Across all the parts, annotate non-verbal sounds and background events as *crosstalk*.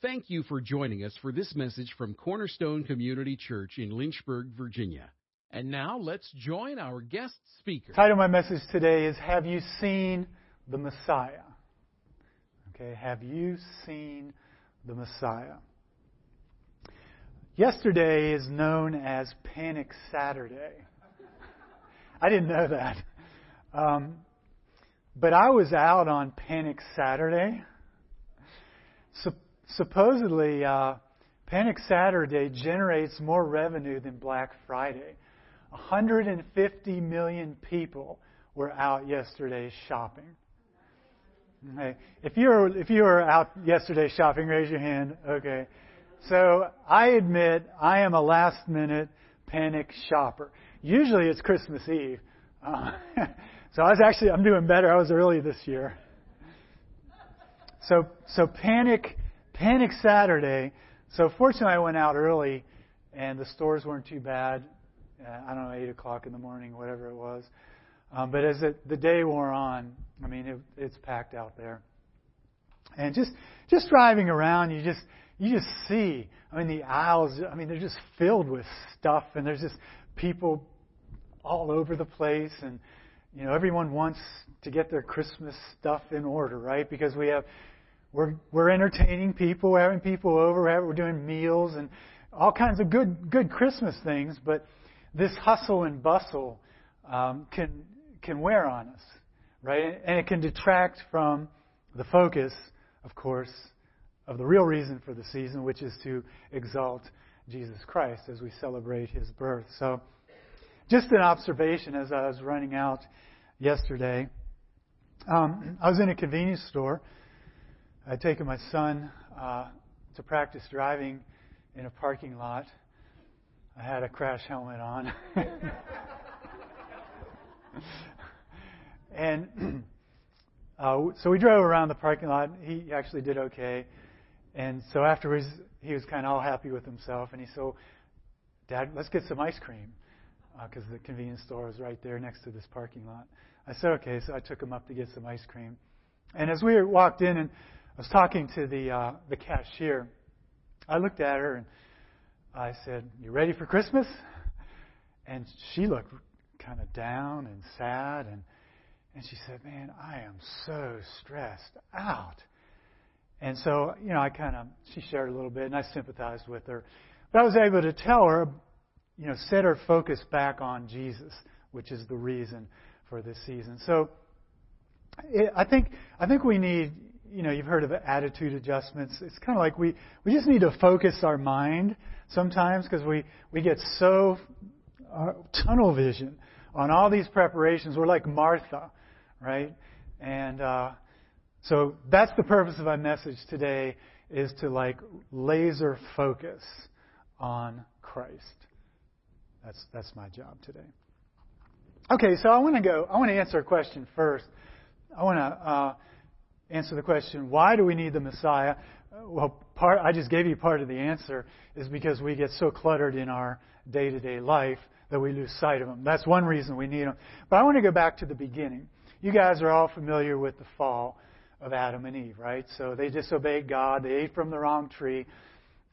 Thank you for joining us for this message from Cornerstone Community Church in Lynchburg, Virginia. And now let's join our guest speaker. The title of my message today is Have You Seen the Messiah? Okay, have you seen the Messiah? Yesterday is known as Panic Saturday. *laughs* I didn't know that. Um, but I was out on Panic Saturday. Supposedly, uh, Panic Saturday generates more revenue than Black Friday. 150 million people were out yesterday shopping. Okay. If you were if you were out yesterday shopping, raise your hand. Okay. So I admit I am a last minute panic shopper. Usually it's Christmas Eve. Uh, *laughs* so I was actually I'm doing better. I was early this year. So so panic Panic Saturday. So fortunately, I went out early, and the stores weren't too bad. Uh, I don't know, eight o'clock in the morning, whatever it was. Um, but as it, the day wore on, I mean, it, it's packed out there. And just just driving around, you just you just see. I mean, the aisles. I mean, they're just filled with stuff, and there's just people all over the place, and you know, everyone wants to get their Christmas stuff in order, right? Because we have we're, we're entertaining people, we're having people over, we're doing meals and all kinds of good, good Christmas things, but this hustle and bustle um, can, can wear on us, right? And it can detract from the focus, of course, of the real reason for the season, which is to exalt Jesus Christ as we celebrate his birth. So, just an observation as I was running out yesterday. Um, I was in a convenience store I'd taken my son uh, to practice driving in a parking lot. I had a crash helmet on. *laughs* and *clears throat* uh, so we drove around the parking lot. He actually did okay. And so afterwards, he was kind of all happy with himself. And he said, Dad, let's get some ice cream. Because uh, the convenience store was right there next to this parking lot. I said, okay. So I took him up to get some ice cream. And as we walked in, and I was talking to the uh, the cashier. I looked at her and I said, "You ready for Christmas?" And she looked kind of down and sad and and she said, "Man, I am so stressed out." And so, you know, I kind of she shared a little bit and I sympathized with her. But I was able to tell her, you know, set her focus back on Jesus, which is the reason for this season. So it, I think I think we need you know, you've heard of attitude adjustments. It's kind of like we, we just need to focus our mind sometimes because we, we get so uh, tunnel vision on all these preparations. We're like Martha, right? And uh, so that's the purpose of my message today is to like laser focus on Christ. That's that's my job today. Okay, so I want to go. I want to answer a question first. I want to. Uh, answer the question, why do we need the Messiah? Uh, well, part, I just gave you part of the answer is because we get so cluttered in our day to day life that we lose sight of him. That's one reason we need him. But I want to go back to the beginning. You guys are all familiar with the fall of Adam and Eve, right? So they disobeyed God, they ate from the wrong tree,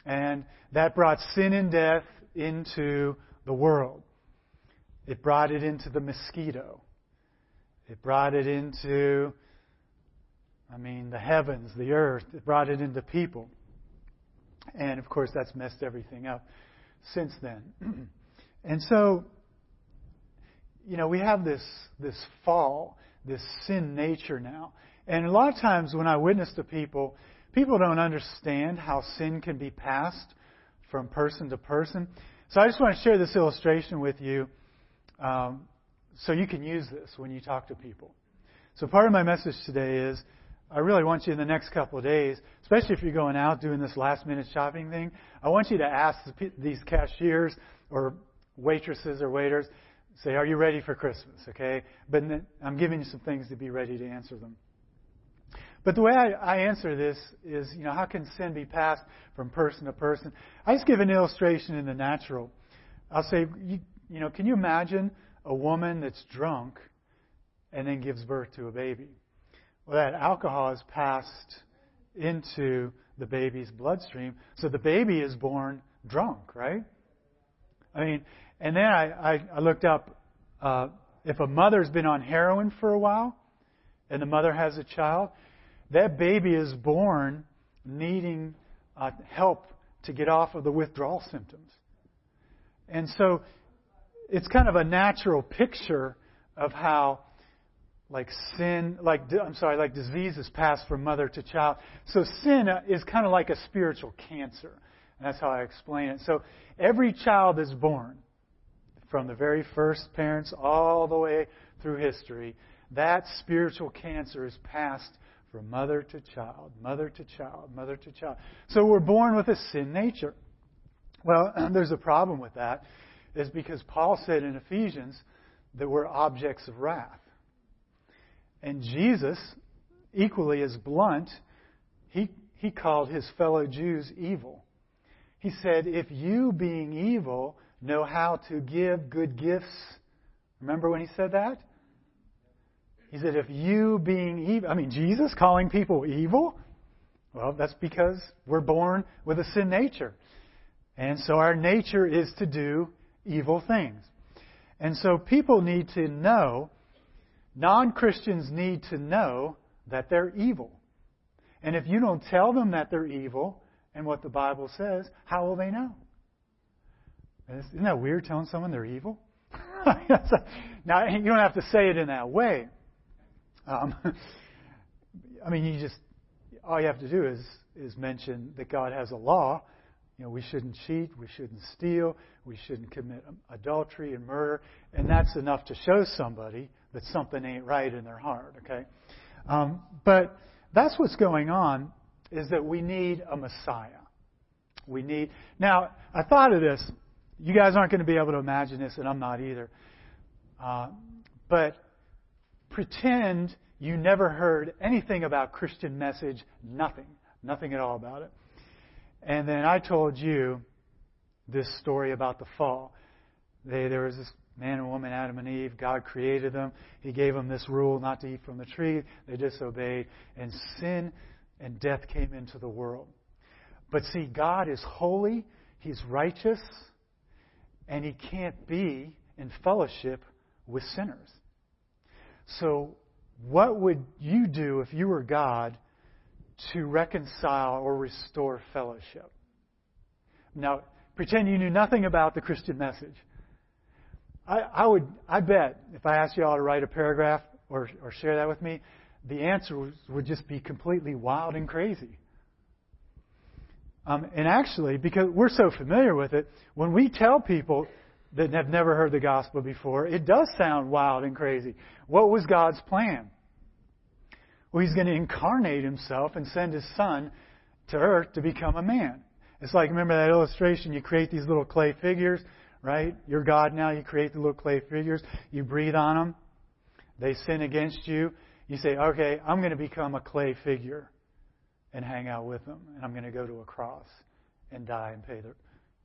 and that brought sin and death into the world. It brought it into the mosquito. It brought it into I mean, the heavens, the earth, it brought it into people. And of course, that's messed everything up since then. *clears throat* and so, you know, we have this, this fall, this sin nature now. And a lot of times when I witness to people, people don't understand how sin can be passed from person to person. So I just want to share this illustration with you um, so you can use this when you talk to people. So part of my message today is I really want you in the next couple of days, especially if you're going out doing this last minute shopping thing, I want you to ask these cashiers or waitresses or waiters, say, Are you ready for Christmas? Okay? But I'm giving you some things to be ready to answer them. But the way I, I answer this is, you know, how can sin be passed from person to person? I just give an illustration in the natural. I'll say, you, you know, can you imagine a woman that's drunk and then gives birth to a baby? Well, that alcohol is passed into the baby's bloodstream. So the baby is born drunk, right? I mean, and then I, I, I looked up uh, if a mother's been on heroin for a while and the mother has a child, that baby is born needing uh, help to get off of the withdrawal symptoms. And so it's kind of a natural picture of how like sin, like I'm sorry, like disease is passed from mother to child. So sin uh, is kind of like a spiritual cancer. And that's how I explain it. So every child is born from the very first parents all the way through history. That spiritual cancer is passed from mother to child, mother to child, mother to child. So we're born with a sin nature. Well, *clears throat* there's a problem with that, is because Paul said in Ephesians that we're objects of wrath. And Jesus, equally as blunt, he, he called his fellow Jews evil. He said, If you, being evil, know how to give good gifts, remember when he said that? He said, If you, being evil, I mean, Jesus calling people evil? Well, that's because we're born with a sin nature. And so our nature is to do evil things. And so people need to know Non Christians need to know that they're evil. And if you don't tell them that they're evil and what the Bible says, how will they know? Isn't that weird telling someone they're evil? *laughs* now, you don't have to say it in that way. Um, *laughs* I mean, you just, all you have to do is, is mention that God has a law. You know, we shouldn't cheat, we shouldn't steal, we shouldn't commit adultery and murder, and that's enough to show somebody that something ain't right in their heart, okay? Um, but that's what's going on is that we need a Messiah. We need. Now, I thought of this. You guys aren't going to be able to imagine this, and I'm not either. Uh, but pretend you never heard anything about Christian message, nothing, nothing at all about it. And then I told you this story about the fall. They, there was this man and woman, Adam and Eve. God created them. He gave them this rule not to eat from the tree. They disobeyed, and sin and death came into the world. But see, God is holy, He's righteous, and He can't be in fellowship with sinners. So, what would you do if you were God to reconcile or restore fellowship? Now, pretend you knew nothing about the Christian message. I, I would, I bet, if I asked you all to write a paragraph or, or share that with me, the answer would just be completely wild and crazy. Um, and actually, because we're so familiar with it, when we tell people that have never heard the gospel before, it does sound wild and crazy. What was God's plan? Well, He's going to incarnate Himself and send His Son to earth to become a man. It's like, remember that illustration? You create these little clay figures right? You're God now. You create the little clay figures. You breathe on them. They sin against you. You say, okay, I'm going to become a clay figure and hang out with them. And I'm going to go to a cross and die and pay their,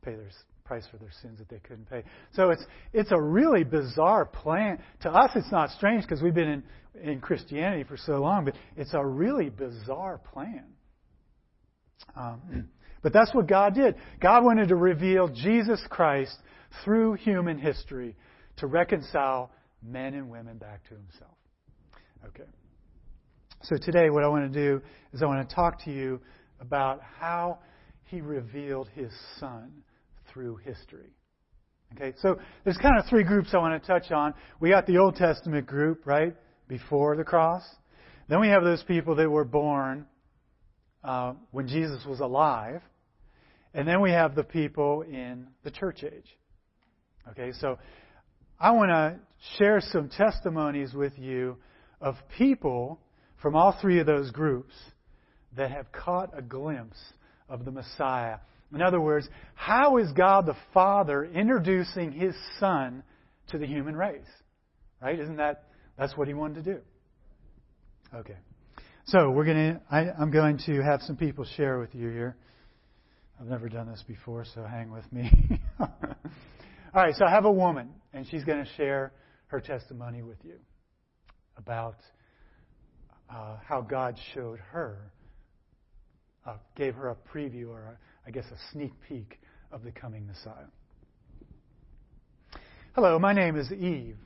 pay their price for their sins that they couldn't pay. So it's, it's a really bizarre plan. To us, it's not strange because we've been in, in Christianity for so long, but it's a really bizarre plan. Um, *clears throat* but that's what God did. God wanted to reveal Jesus Christ through human history to reconcile men and women back to himself. Okay. So today, what I want to do is I want to talk to you about how he revealed his son through history. Okay, so there's kind of three groups I want to touch on. We got the Old Testament group, right, before the cross. Then we have those people that were born uh, when Jesus was alive. And then we have the people in the church age. Okay, so I want to share some testimonies with you of people from all three of those groups that have caught a glimpse of the Messiah. In other words, how is God the Father introducing His Son to the human race? Right? Isn't that that's what He wanted to do? Okay. So we're going to. I'm going to have some people share with you here. I've never done this before, so hang with me. *laughs* All right, so I have a woman, and she's going to share her testimony with you about uh, how God showed her uh, gave her a preview or, a, I guess, a sneak peek of the coming Messiah. Hello, my name is Eve.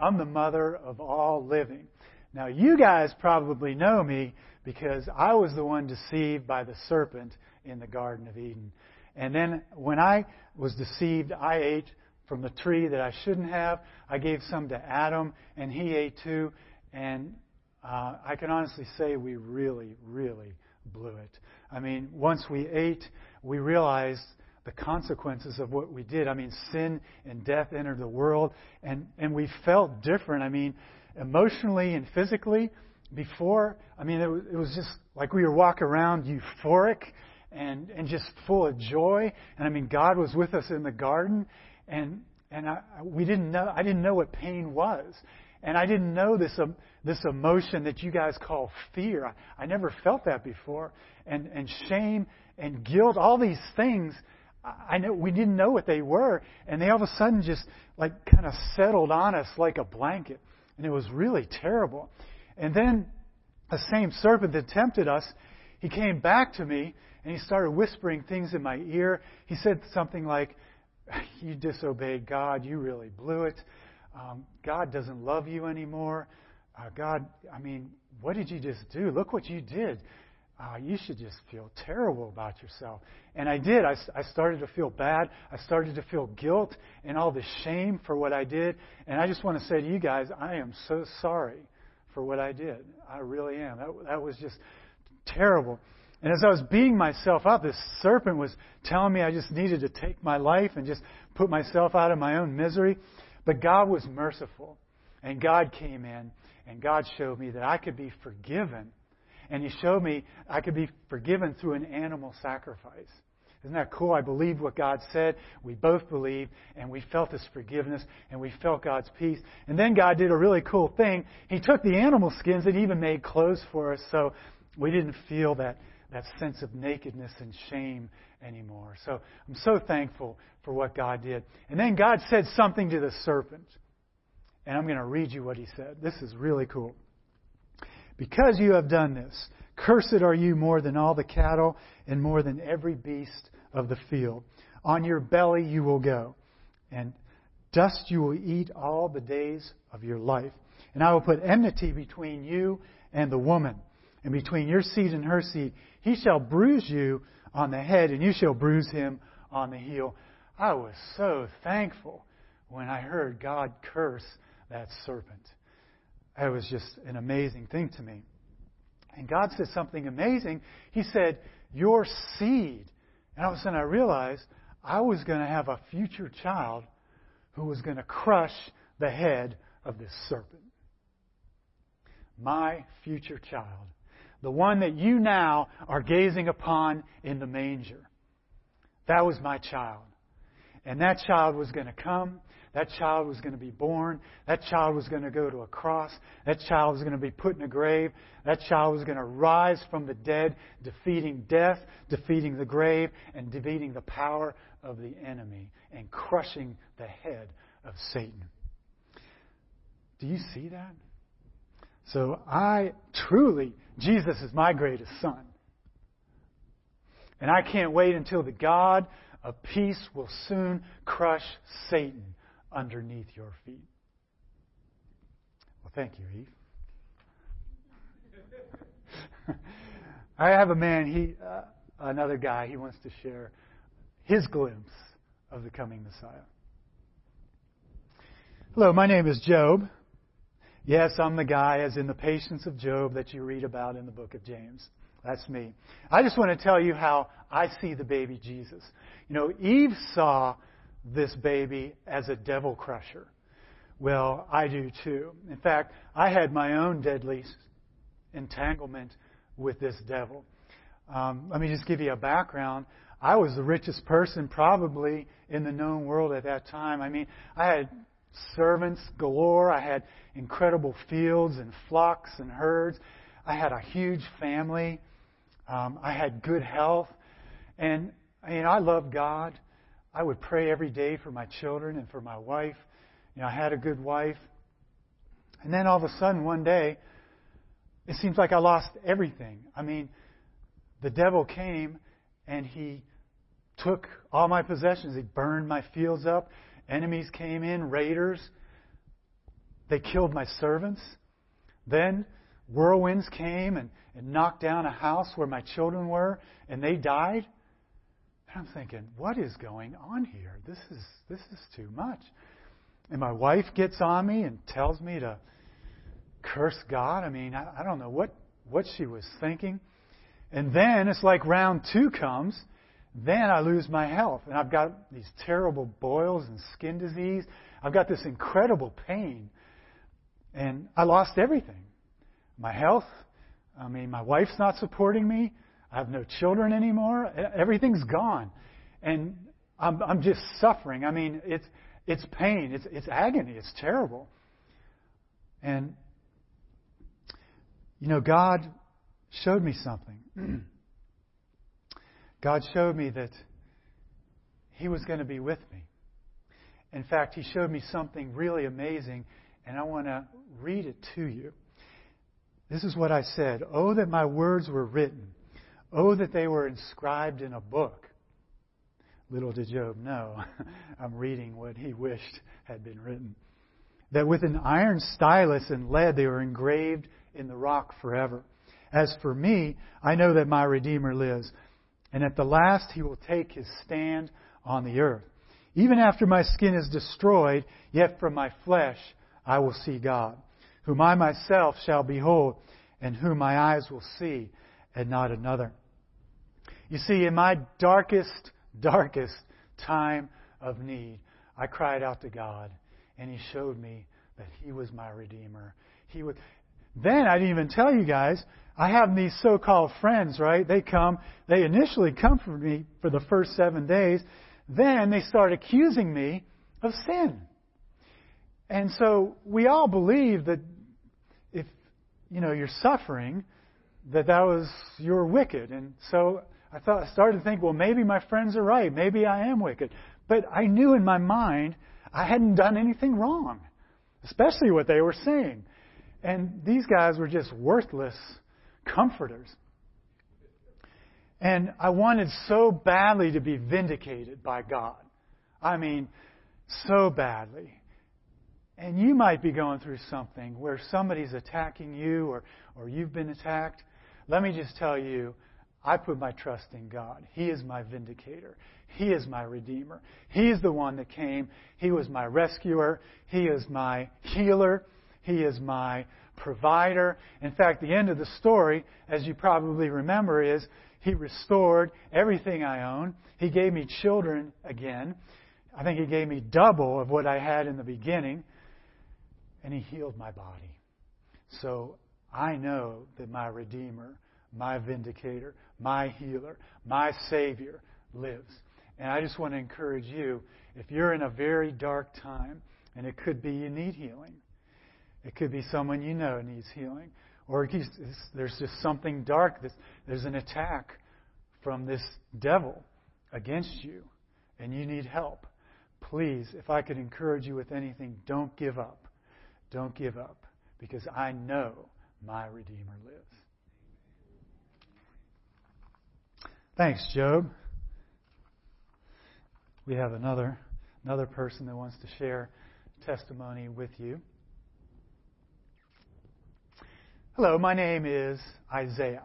I'm the mother of all living. Now, you guys probably know me because I was the one deceived by the serpent in the Garden of Eden. And then when I was deceived, I ate from the tree that I shouldn't have. I gave some to Adam, and he ate too. And uh, I can honestly say we really, really blew it. I mean, once we ate, we realized the consequences of what we did. I mean, sin and death entered the world, and, and we felt different. I mean, emotionally and physically. Before, I mean, it was, it was just like we were walking around euphoric and, and just full of joy. And I mean, God was with us in the garden, and, and I, we didn't know, I didn't know what pain was. And I didn't know this, um, this emotion that you guys call fear. I, I never felt that before. And, and shame and guilt, all these things, I know we didn't know what they were. And they all of a sudden just like kind of settled on us like a blanket. And it was really terrible. And then the same serpent that tempted us, he came back to me and he started whispering things in my ear. He said something like, *laughs* You disobeyed God. You really blew it. Um, God doesn't love you anymore. Uh, God, I mean, what did you just do? Look what you did. Uh, you should just feel terrible about yourself. And I did. I, I started to feel bad. I started to feel guilt and all the shame for what I did. And I just want to say to you guys, I am so sorry for what I did. I really am. That, that was just terrible. And as I was beating myself up, this serpent was telling me I just needed to take my life and just put myself out of my own misery. But God was merciful. And God came in and God showed me that I could be forgiven. And He showed me I could be forgiven through an animal sacrifice. Isn't that cool? I believed what God said. We both believed, and we felt His forgiveness, and we felt God's peace. And then God did a really cool thing. He took the animal skins and even made clothes for us, so we didn't feel that, that sense of nakedness and shame anymore. So I'm so thankful for what God did. And then God said something to the serpent. And I'm going to read you what he said. This is really cool. Because you have done this, cursed are you more than all the cattle and more than every beast of the field. On your belly you will go, and dust you will eat all the days of your life. And I will put enmity between you and the woman, and between your seed and her seed. He shall bruise you on the head, and you shall bruise him on the heel. I was so thankful when I heard God curse that serpent. It was just an amazing thing to me. And God said something amazing. He said, Your seed. And all of a sudden I realized I was going to have a future child who was going to crush the head of this serpent. My future child. The one that you now are gazing upon in the manger. That was my child. And that child was going to come. That child was going to be born. That child was going to go to a cross. That child was going to be put in a grave. That child was going to rise from the dead, defeating death, defeating the grave, and defeating the power of the enemy and crushing the head of Satan. Do you see that? So I truly, Jesus is my greatest son. And I can't wait until the God of peace will soon crush Satan underneath your feet. Well, thank you, Eve. *laughs* I have a man, he, uh, another guy, he wants to share his glimpse of the coming Messiah. Hello, my name is Job. Yes, I'm the guy, as in the patience of Job that you read about in the book of James. That's me. I just want to tell you how I see the baby Jesus. You know, Eve saw this baby as a devil crusher. Well, I do too. In fact, I had my own deadly entanglement with this devil. Um, let me just give you a background. I was the richest person probably in the known world at that time. I mean, I had servants galore. I had incredible fields and flocks and herds. I had a huge family. Um, I had good health. And, know, I loved God. I would pray every day for my children and for my wife. You know, I had a good wife. And then all of a sudden, one day, it seems like I lost everything. I mean, the devil came and he took all my possessions. He burned my fields up. Enemies came in, raiders. They killed my servants. Then whirlwinds came and, and knocked down a house where my children were, and they died. And I'm thinking, what is going on here? This is this is too much. And my wife gets on me and tells me to curse God. I mean, I, I don't know what what she was thinking. And then it's like round two comes. Then I lose my health. And I've got these terrible boils and skin disease. I've got this incredible pain. And I lost everything. My health. I mean, my wife's not supporting me. I have no children anymore. Everything's gone. And I'm, I'm just suffering. I mean, it's, it's pain. It's, it's agony. It's terrible. And, you know, God showed me something. *clears throat* God showed me that He was going to be with me. In fact, He showed me something really amazing, and I want to read it to you. This is what I said Oh, that my words were written. Oh, that they were inscribed in a book. Little did Job know, *laughs* I'm reading what he wished had been written. That with an iron stylus and lead they were engraved in the rock forever. As for me, I know that my Redeemer lives, and at the last he will take his stand on the earth. Even after my skin is destroyed, yet from my flesh I will see God, whom I myself shall behold, and whom my eyes will see, and not another. You see, in my darkest, darkest time of need, I cried out to God, and He showed me that He was my Redeemer. He would. Then I didn't even tell you guys I have these so-called friends, right? They come, they initially comfort me for the first seven days. Then they start accusing me of sin. And so we all believe that if, you know, you're suffering, that that was, you're wicked. And so I thought, I started to think, well, maybe my friends are right. Maybe I am wicked. But I knew in my mind I hadn't done anything wrong, especially what they were saying. And these guys were just worthless comforters. And I wanted so badly to be vindicated by God. I mean, so badly. And you might be going through something where somebody's attacking you or, or you've been attacked. Let me just tell you, I put my trust in God. He is my vindicator. He is my redeemer. He is the one that came. He was my rescuer. He is my healer. He is my provider. In fact, the end of the story, as you probably remember, is He restored everything I own. He gave me children again. I think He gave me double of what I had in the beginning. And He healed my body. So I know that my Redeemer, my Vindicator, my Healer, my Savior lives. And I just want to encourage you if you're in a very dark time, and it could be you need healing, it could be someone you know needs healing. Or there's just something dark. There's an attack from this devil against you, and you need help. Please, if I could encourage you with anything, don't give up. Don't give up, because I know my Redeemer lives. Thanks, Job. We have another another person that wants to share testimony with you. Hello, my name is Isaiah.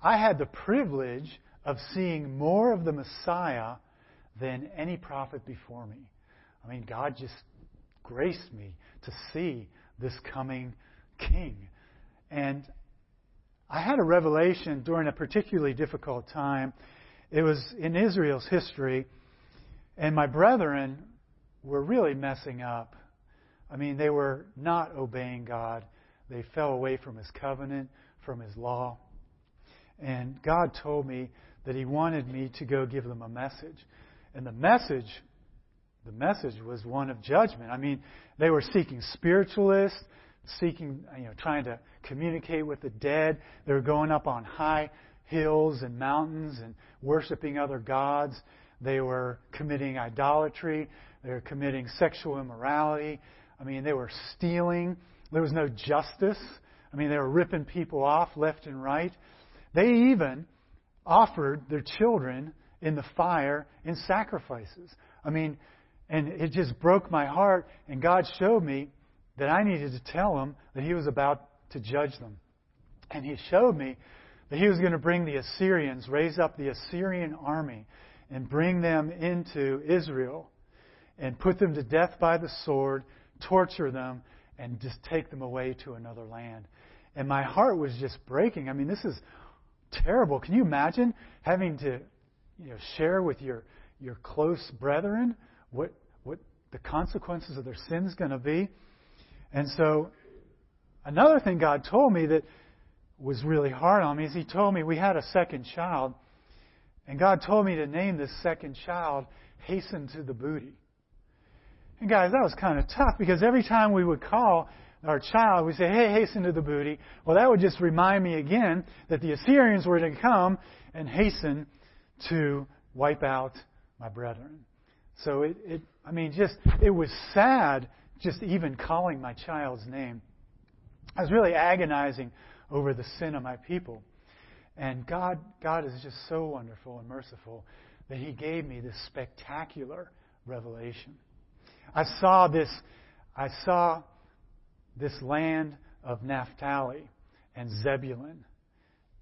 I had the privilege of seeing more of the Messiah than any prophet before me. I mean, God just graced me to see this coming king. And I had a revelation during a particularly difficult time. It was in Israel's history, and my brethren were really messing up. I mean, they were not obeying God. They fell away from His covenant, from His law. And God told me that He wanted me to go give them a message. And the message, the message was one of judgment. I mean, they were seeking spiritualists, seeking, you know, trying to communicate with the dead. They were going up on high hills and mountains and worshiping other gods. They were committing idolatry. They were committing sexual immorality. I mean, they were stealing. There was no justice. I mean, they were ripping people off left and right. They even offered their children in the fire in sacrifices. I mean, and it just broke my heart. And God showed me that I needed to tell them that He was about to judge them. And He showed me that He was going to bring the Assyrians, raise up the Assyrian army, and bring them into Israel and put them to death by the sword, torture them, and just take them away to another land. And my heart was just breaking. I mean, this is terrible. Can you imagine having to you know, share with your, your close brethren what, what the consequences of their sins going to be? And so, another thing God told me that was really hard on me is He told me we had a second child, and God told me to name this second child Hasten to the Booty. And guys, that was kind of tough because every time we would call our child, we say, hey, hasten to the booty. Well, that would just remind me again that the Assyrians were to come and hasten to wipe out my brethren. So it, it I mean, just, it was sad just even calling my child's name. I was really agonizing over the sin of my people. And God, God is just so wonderful and merciful that He gave me this spectacular revelation. I saw this, I saw this land of Naphtali and Zebulun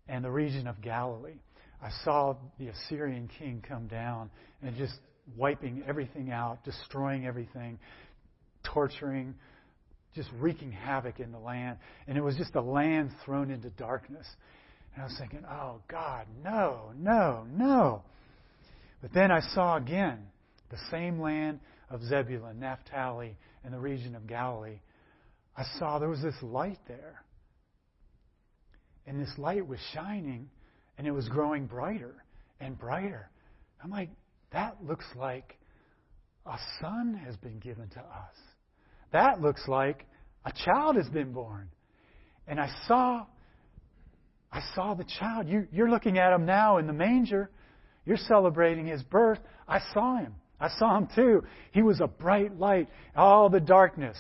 and the region of Galilee. I saw the Assyrian king come down and just wiping everything out, destroying everything, torturing, just wreaking havoc in the land. And it was just a land thrown into darkness. And I was thinking, oh, God, no, no, no. But then I saw again the same land of Zebulun, Naphtali, and the region of Galilee, I saw there was this light there. And this light was shining, and it was growing brighter and brighter. I'm like, that looks like a son has been given to us. That looks like a child has been born. And I saw, I saw the child. You, you're looking at him now in the manger. You're celebrating his birth. I saw him. I saw him too. He was a bright light. All the darkness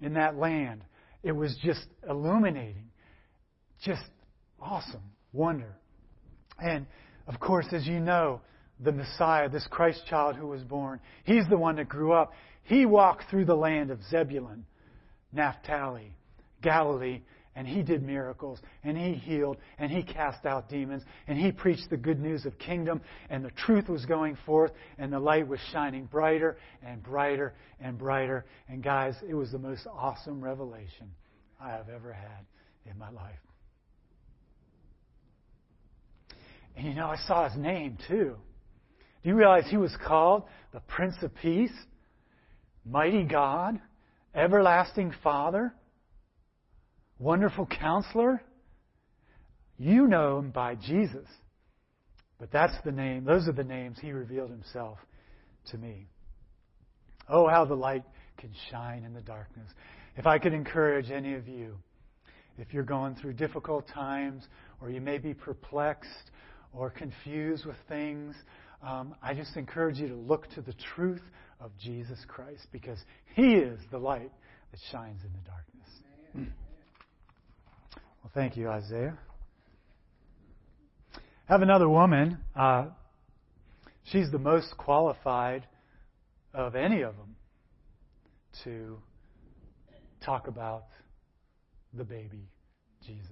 in that land, it was just illuminating. Just awesome. Wonder. And of course, as you know, the Messiah, this Christ child who was born, he's the one that grew up. He walked through the land of Zebulun, Naphtali, Galilee, and he did miracles, and he healed, and he cast out demons, and he preached the good news of kingdom, and the truth was going forth, and the light was shining brighter and brighter and brighter. And guys, it was the most awesome revelation I have ever had in my life. And you know, I saw his name too. Do you realize he was called the Prince of Peace, Mighty God, Everlasting Father? Wonderful counselor. You know him by Jesus. But that's the name, those are the names he revealed himself to me. Oh, how the light can shine in the darkness. If I could encourage any of you, if you're going through difficult times, or you may be perplexed or confused with things, um, I just encourage you to look to the truth of Jesus Christ because He is the light that shines in the darkness. Thank you, Isaiah. I have another woman. Uh, she's the most qualified of any of them to talk about the baby Jesus.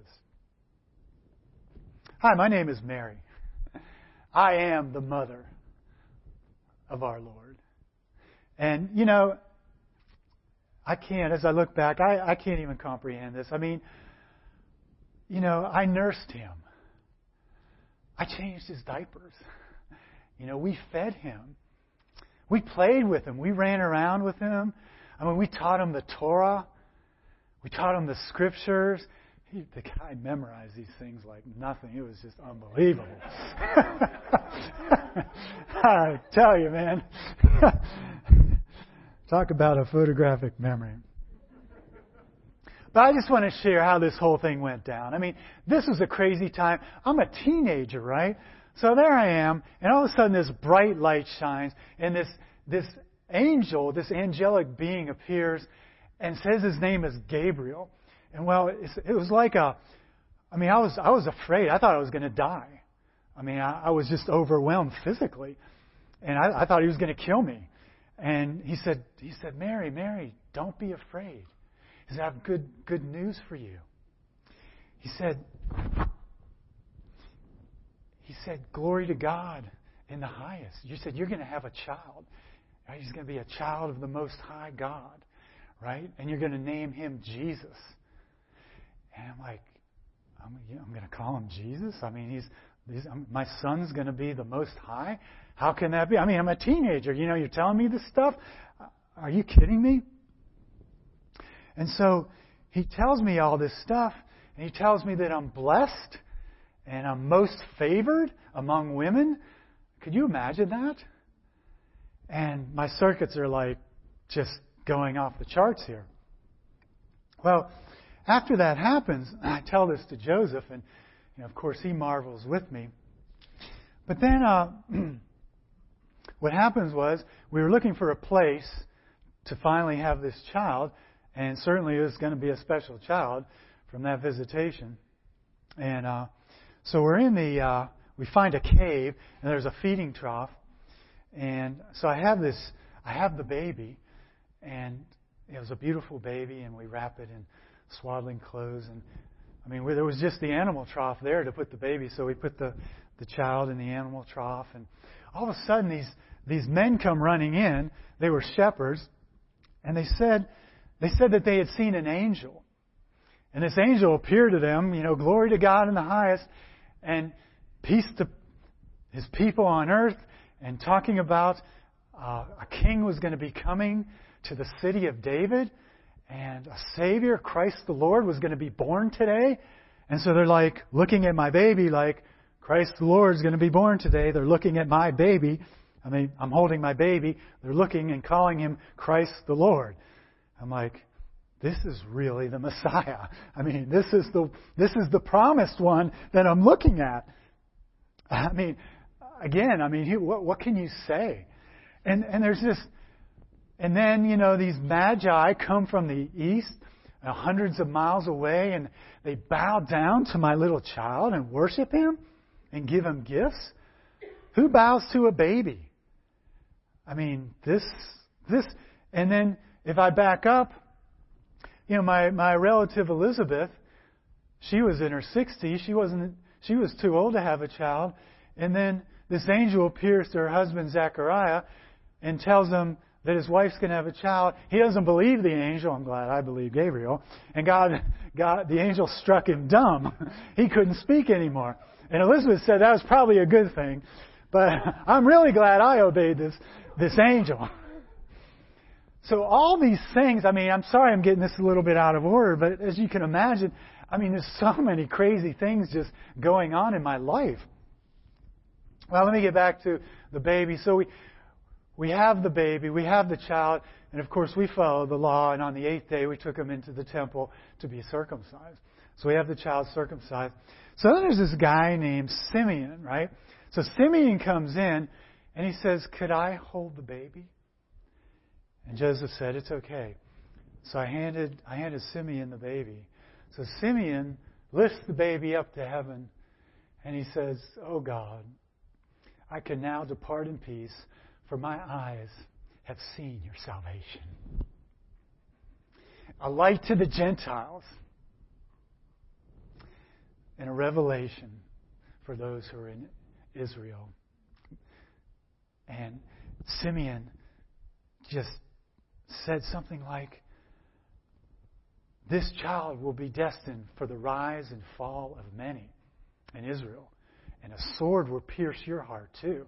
Hi, my name is Mary. I am the mother of our Lord. And, you know, I can't, as I look back, I, I can't even comprehend this. I mean, you know, I nursed him. I changed his diapers. You know, we fed him. We played with him. We ran around with him. I mean, we taught him the Torah. We taught him the scriptures. He, the guy memorized these things like nothing. It was just unbelievable. *laughs* I tell you, man. *laughs* Talk about a photographic memory. But I just want to share how this whole thing went down. I mean, this was a crazy time. I'm a teenager, right? So there I am, and all of a sudden this bright light shines, and this, this angel, this angelic being appears and says his name is Gabriel. And well, it was like a, I mean, I was, I was afraid. I thought I was going to die. I mean, I, I was just overwhelmed physically, and I, I thought he was going to kill me. And he said, he said, Mary, Mary, don't be afraid. He said, I have good, good news for you. He said, he said, glory to God in the highest. You said you're going to have a child. Right? He's going to be a child of the Most High God, right? And you're going to name him Jesus. And I'm like, I'm, you know, I'm going to call him Jesus. I mean, he's, he's my son's going to be the Most High. How can that be? I mean, I'm a teenager. You know, you're telling me this stuff. Are you kidding me? And so he tells me all this stuff, and he tells me that I'm blessed and I'm most favored among women. Could you imagine that? And my circuits are like just going off the charts here. Well, after that happens, *clears throat* I tell this to Joseph, and you know, of course he marvels with me. But then uh, *clears throat* what happens was we were looking for a place to finally have this child, and certainly it was going to be a special child from that visitation. And uh, so we're in the, uh, we find a cave, and there's a feeding trough. And so I have this, I have the baby, and it was a beautiful baby, and we wrap it in swaddling clothes. And I mean, there was just the animal trough there to put the baby, so we put the, the child in the animal trough. And all of a sudden, these, these men come running in. They were shepherds, and they said, they said that they had seen an angel. And this angel appeared to them, you know, glory to God in the highest and peace to his people on earth, and talking about uh, a king was going to be coming to the city of David, and a Savior, Christ the Lord, was going to be born today. And so they're like looking at my baby, like, Christ the Lord is going to be born today. They're looking at my baby. I mean, I'm holding my baby. They're looking and calling him Christ the Lord. I'm like, this is really the Messiah. I mean, this is the, this is the promised one that I'm looking at. I mean, again, I mean, what, what can you say? And, and there's this, and then, you know, these magi come from the east, uh, hundreds of miles away, and they bow down to my little child and worship him and give him gifts. Who bows to a baby? I mean, this, this, and then if I back up, you know, my, my relative Elizabeth, she was in her 60s. She wasn't, she was too old to have a child. And then this angel appears to her husband Zechariah and tells him that his wife's going to have a child. He doesn't believe the angel. I'm glad I believe Gabriel. And God, God, the angel struck him dumb. *laughs* He couldn't speak anymore. And Elizabeth said that was probably a good thing. But *laughs* I'm really glad I obeyed this, this angel. *laughs* So all these things, I mean, I'm sorry I'm getting this a little bit out of order, but as you can imagine, I mean, there's so *laughs* many crazy things just going on in my life. Well, let me get back to the baby. So we, we have the baby, we have the child, and of course we follow the law, and on the eighth day we took him into the temple to be circumcised. So we have the child circumcised. So then there's this guy named Simeon, right? So Simeon comes in, and he says, Could I hold the baby? And Joseph said, It's okay. So I handed, I handed Simeon the baby. So Simeon lifts the baby up to heaven and he says, Oh God, I can now depart in peace, for my eyes have seen your salvation. A light to the Gentiles and a revelation for those who are in Israel. And Simeon just said something like, This child will be destined for the rise and fall of many in Israel, and a sword will pierce your heart too.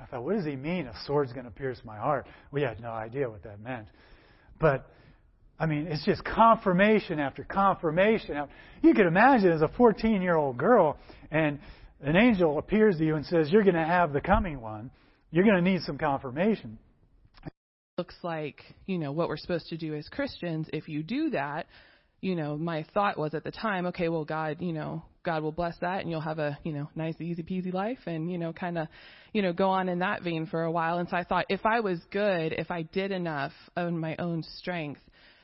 I thought, what does he mean? A sword's going to pierce my heart? We had no idea what that meant. But, I mean, it's just confirmation after confirmation. You could imagine as a 14 year old girl, and an angel appears to you and says, You're going to have the coming one. You're going to need some confirmation looks like, you know, what we're supposed to do as Christians, if you do that, you know, my thought was at the time, okay, well, God, you know, God will bless that and you'll have a, you know, nice, easy peasy life and, you know, kind of, you know, go on in that vein for a while. And so I thought if I was good, if I did enough on my own strength,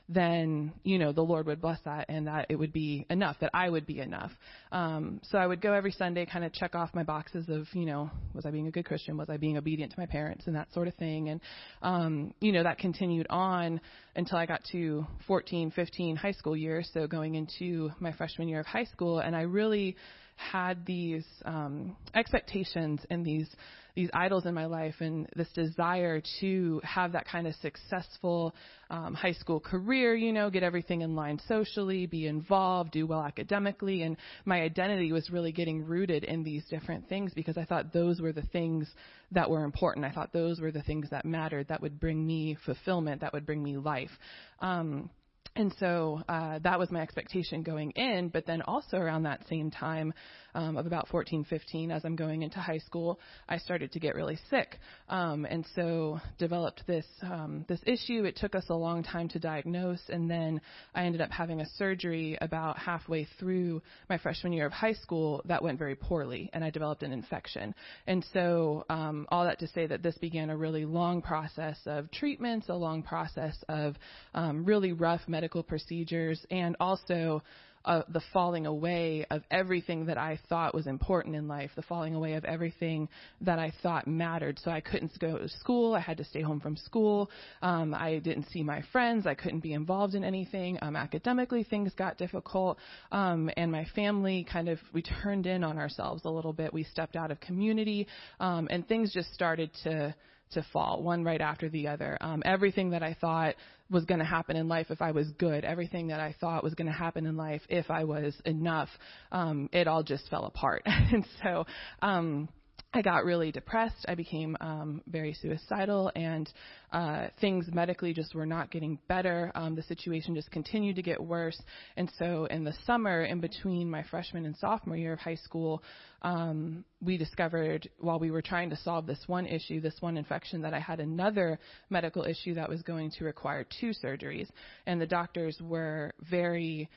then you know the Lord would bless that and that it would be enough, that I would be enough. Um, so I would go every Sunday, kind of check off my boxes of you know was I being a good Christian, was I being obedient to my parents, and that sort of thing. And um, you know that continued on until I got to 14, 15 high school years, so going into my freshman year of high school, and I really had these um, expectations and these these idols in my life and this desire to have that kind of successful um, high school career, you know, get everything in line socially, be involved, do well academically. And my identity was really getting rooted in these different things because I thought those were the things that were important. I thought those were the things that mattered, that would bring me fulfillment, that would bring me life. Um, and so uh, that was my expectation going in. But then also around that same time, um, of about 14, 15, as I'm going into high school, I started to get really sick, um, and so developed this um, this issue. It took us a long time to diagnose, and then I ended up having a surgery about halfway through my freshman year of high school that went very poorly, and I developed an infection. And so um, all that to say that this began a really long process of treatments, a long process of um, really rough medical procedures, and also uh, the falling away of everything that I thought was important in life, the falling away of everything that I thought mattered. So I couldn't go to school. I had to stay home from school. Um, I didn't see my friends. I couldn't be involved in anything. Um, academically, things got difficult. Um, and my family kind of, we turned in on ourselves a little bit. We stepped out of community. Um, and things just started to, to fall, one right after the other. Um, everything that I thought was going to happen in life if I was good, everything that I thought was going to happen in life if I was enough, um, it all just fell apart. *laughs* and so, um, I got really depressed. I became um, very suicidal, and uh, things medically just were not getting better. Um, the situation just continued to get worse. And so, in the summer, in between my freshman and sophomore year of high school, um, we discovered while we were trying to solve this one issue, this one infection, that I had another medical issue that was going to require two surgeries. And the doctors were very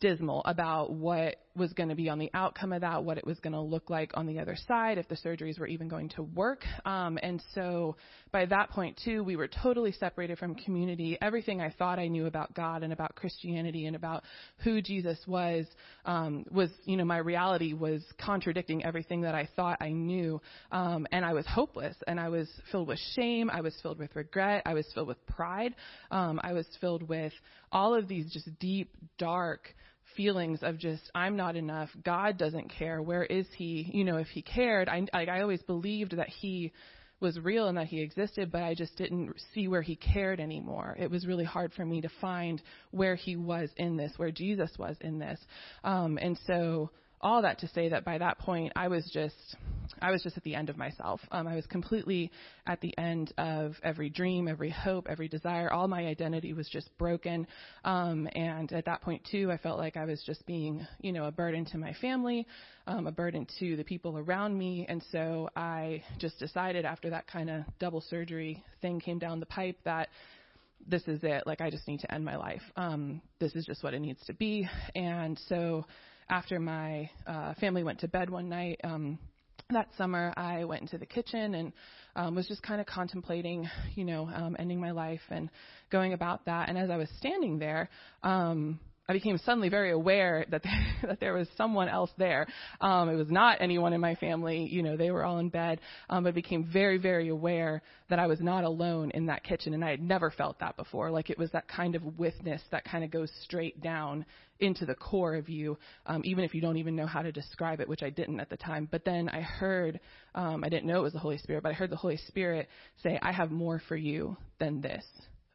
dismal about what was going to be on the outcome of that, what it was going to look like on the other side, if the surgeries were even going to work. Um, and so by that point, too, we were totally separated from community. Everything I thought I knew about God and about Christianity and about who Jesus was, um, was, you know, my reality was contradicting everything that I thought I knew. Um, and I was hopeless and I was filled with shame. I was filled with regret. I was filled with pride. Um, I was filled with all of these just deep, dark, feelings of just I'm not enough. God doesn't care. Where is He? You know, if He cared, I like I always believed that He was real and that He existed, but I just didn't see where He cared anymore. It was really hard for me to find where He was in this, where Jesus was in this, um, and so all that to say that by that point I was just I was just at the end of myself. Um, I was completely at the end of every dream, every hope, every desire. All my identity was just broken. Um, and at that point too, I felt like I was just being, you know, a burden to my family, um, a burden to the people around me. And so I just decided after that kind of double surgery thing came down the pipe that this is it. Like I just need to end my life. Um, this is just what it needs to be. And so after my uh, family went to bed one night um, that summer, I went into the kitchen and um, was just kind of contemplating, you know, um, ending my life and going about that. And as I was standing there, um, I became suddenly very aware that there, *laughs* that there was someone else there. Um, it was not anyone in my family. You know, they were all in bed. Um, I became very, very aware that I was not alone in that kitchen, and I had never felt that before. Like it was that kind of witness that kind of goes straight down into the core of you, um, even if you don't even know how to describe it, which I didn't at the time. But then I heard, um, I didn't know it was the Holy Spirit, but I heard the Holy Spirit say, "I have more for you than this."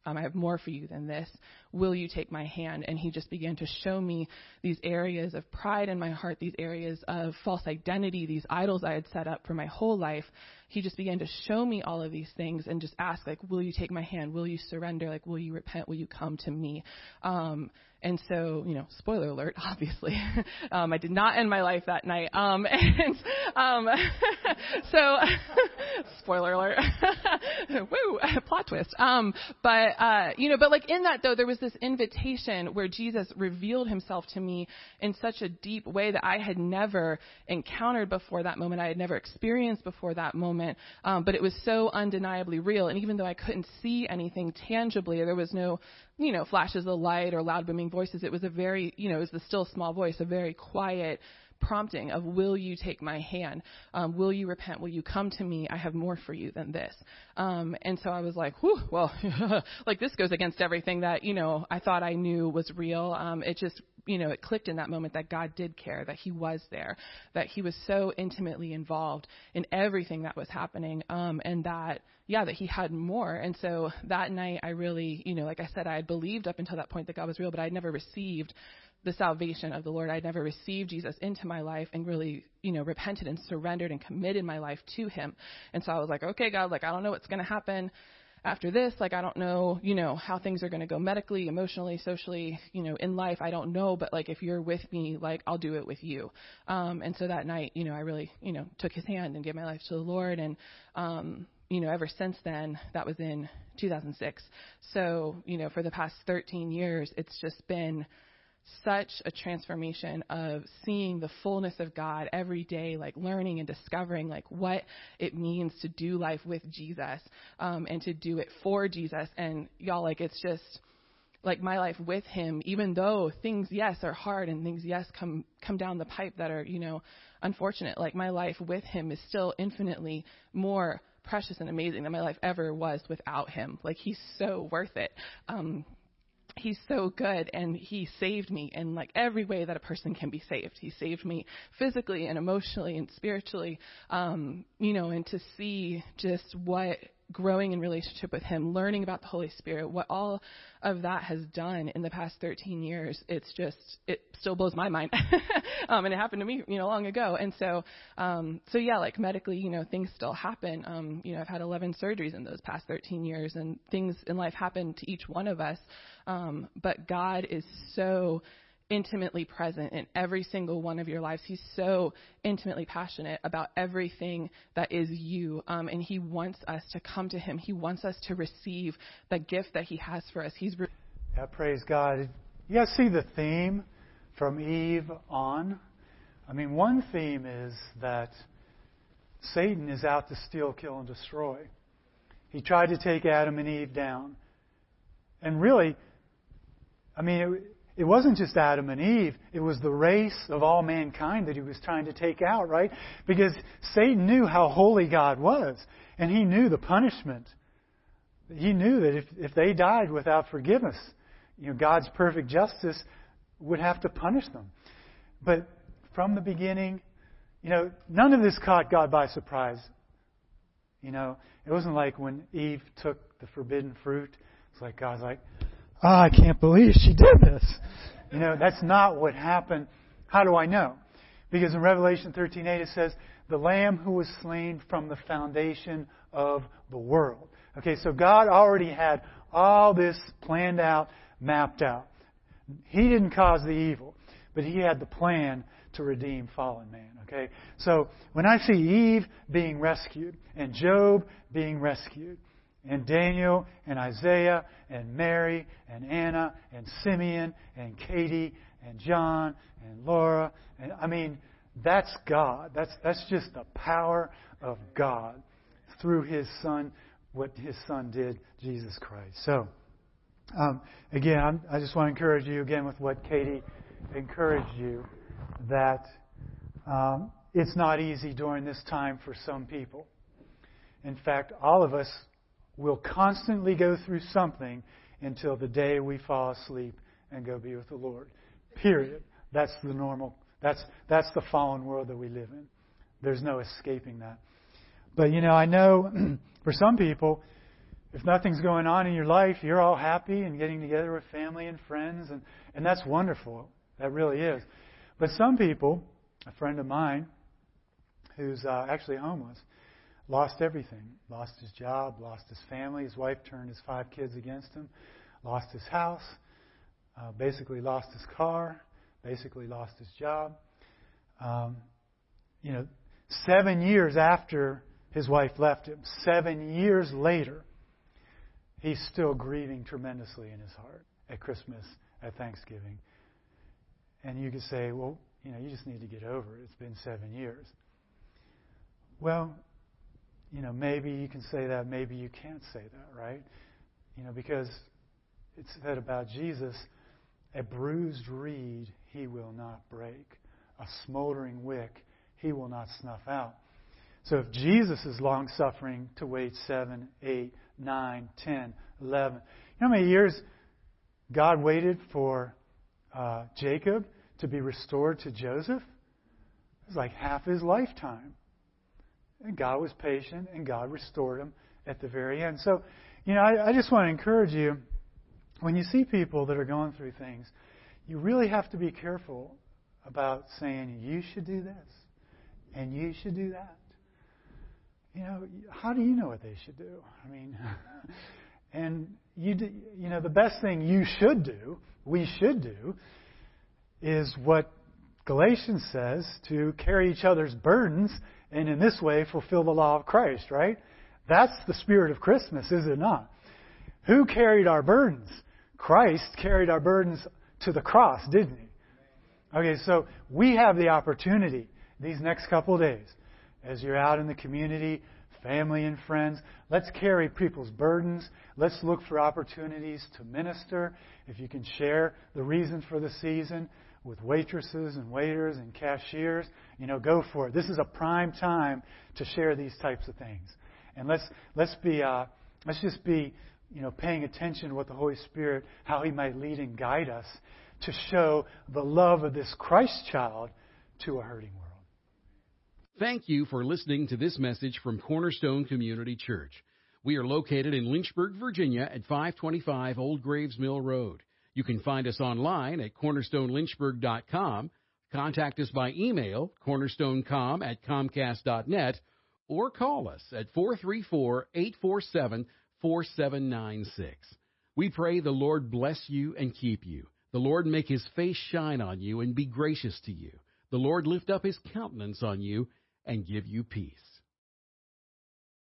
Um, I have more for you than this. Will you take my hand? And he just began to show me these areas of pride in my heart, these areas of false identity, these idols I had set up for my whole life. He just began to show me all of these things and just ask, like, will you take my hand? Will you surrender? Like, will you repent? Will you come to me? Um, and so, you know, spoiler alert, *laughs* obviously, *laughs* um, I did not end my life that night. Um, *laughs* and um, so, spoiler alert. Woo! Plot twist. Um, but uh, you know, but like in that though, there was this invitation where Jesus revealed Himself to me in such a deep way that I had never encountered before that moment. I had never experienced before that moment. Um, but it was so undeniably real. And even though I couldn't see anything tangibly, there was no, you know, flashes of light or loud booming voices. It was a very, you know, it was the still small voice, a very quiet prompting of will you take my hand? Um, will you repent? Will you come to me? I have more for you than this. Um, and so i was like whew well *laughs* like this goes against everything that you know i thought i knew was real. Um, it just you know it clicked in that moment that god did care that he was there that he was so intimately involved in everything that was happening um, and that yeah that he had more. And so that night i really you know like i said i had believed up until that point that god was real but i had never received the salvation of the Lord. I'd never received Jesus into my life and really, you know, repented and surrendered and committed my life to Him. And so I was like, okay, God, like, I don't know what's going to happen after this. Like, I don't know, you know, how things are going to go medically, emotionally, socially, you know, in life. I don't know, but like, if you're with me, like, I'll do it with you. Um, and so that night, you know, I really, you know, took His hand and gave my life to the Lord. And, um, you know, ever since then, that was in 2006. So, you know, for the past 13 years, it's just been, such a transformation of seeing the fullness of God every day, like learning and discovering like what it means to do life with Jesus um, and to do it for Jesus. And y'all, like it's just like my life with Him, even though things yes are hard and things yes come come down the pipe that are you know unfortunate. Like my life with Him is still infinitely more precious and amazing than my life ever was without Him. Like He's so worth it. Um, he's so good and he saved me in like every way that a person can be saved. He saved me physically and emotionally and spiritually um you know and to see just what growing in relationship with him learning about the holy spirit what all of that has done in the past 13 years it's just it still blows my mind. *laughs* Um and it happened to me you know long ago. And so um so yeah like medically you know things still happen. Um you know i've had 11 surgeries in those past 13 years and things in life happen to each one of us. Um, but God is so intimately present in every single one of your lives. He's so intimately passionate about everything that is you. Um, and He wants us to come to Him. He wants us to receive the gift that He has for us. He's. Re- yeah, praise God. You guys see the theme from Eve on? I mean, one theme is that Satan is out to steal, kill, and destroy. He tried to take Adam and Eve down. And really, I mean, it, it wasn't just Adam and Eve, it was the race of all mankind that he was trying to take out, right? Because Satan knew how holy God was, and he knew the punishment. He knew that if, if they died without forgiveness, you know, God's perfect justice would have to punish them. But from the beginning, you know, none of this caught God by surprise. You know, it wasn't like when Eve took the forbidden fruit. It's like God's like, oh, I can't believe she did this. You know, that's not what happened. How do I know? Because in Revelation 13:8 it says, "The Lamb who was slain from the foundation of the world." Okay, so God already had all this planned out, mapped out. He didn't cause the evil, but He had the plan to redeem fallen man. Okay, so when I see Eve being rescued and Job being rescued, and Daniel and Isaiah and Mary and Anna and Simeon and Katie and John and Laura. And I mean, that's God. That's, that's just the power of God through His Son, what His Son did, Jesus Christ. So, um, again, I'm, i just want to encourage you again with what Katie encouraged you that um, it's not easy during this time for some people. In fact, all of us We'll constantly go through something until the day we fall asleep and go be with the Lord. Period. That's the normal, that's, that's the fallen world that we live in. There's no escaping that. But, you know, I know *clears throat* for some people, if nothing's going on in your life, you're all happy and getting together with family and friends, and, and that's wonderful. That really is. But some people, a friend of mine who's uh, actually homeless, lost everything. Lost his job, lost his family. His wife turned his five kids against him. Lost his house. Uh, basically lost his car. Basically lost his job. Um, you know, seven years after his wife left him. Seven years later, he's still grieving tremendously in his heart at Christmas, at Thanksgiving. And you could say, well, you know, you just need to get over it. It's been seven years. Well, you know, maybe you can say that, maybe you can't say that, right? You know, because it's said about Jesus, a bruised reed he will not break, a smoldering wick he will not snuff out. So if Jesus is long suffering to wait seven, eight, nine, ten, eleven, you know how many years God waited for uh, Jacob to be restored to Joseph? It was like half his lifetime. And God was patient, and God restored him at the very end. So, you know, I, I just want to encourage you when you see people that are going through things, you really have to be careful about saying, you should do this, and you should do that. You know, how do you know what they should do? I mean, *laughs* and you, do, you know, the best thing you should do, we should do, is what Galatians says to carry each other's burdens and in this way fulfill the law of Christ, right? That's the spirit of Christmas, is it not? Who carried our burdens? Christ carried our burdens to the cross, didn't he? Okay, so we have the opportunity these next couple days as you're out in the community, family and friends. Let's carry people's burdens. Let's look for opportunities to minister. If you can share the reason for the season, with waitresses and waiters and cashiers, you know, go for it. This is a prime time to share these types of things. And let's let's be uh, let's just be you know paying attention to what the Holy Spirit, how He might lead and guide us to show the love of this Christ child to a hurting world. Thank you for listening to this message from Cornerstone Community Church. We are located in Lynchburg, Virginia at 525 Old Graves Mill Road. You can find us online at cornerstonelynchburg.com, contact us by email, cornerstonecom at comcast.net, or call us at 434 847 4796. We pray the Lord bless you and keep you. The Lord make his face shine on you and be gracious to you. The Lord lift up his countenance on you and give you peace.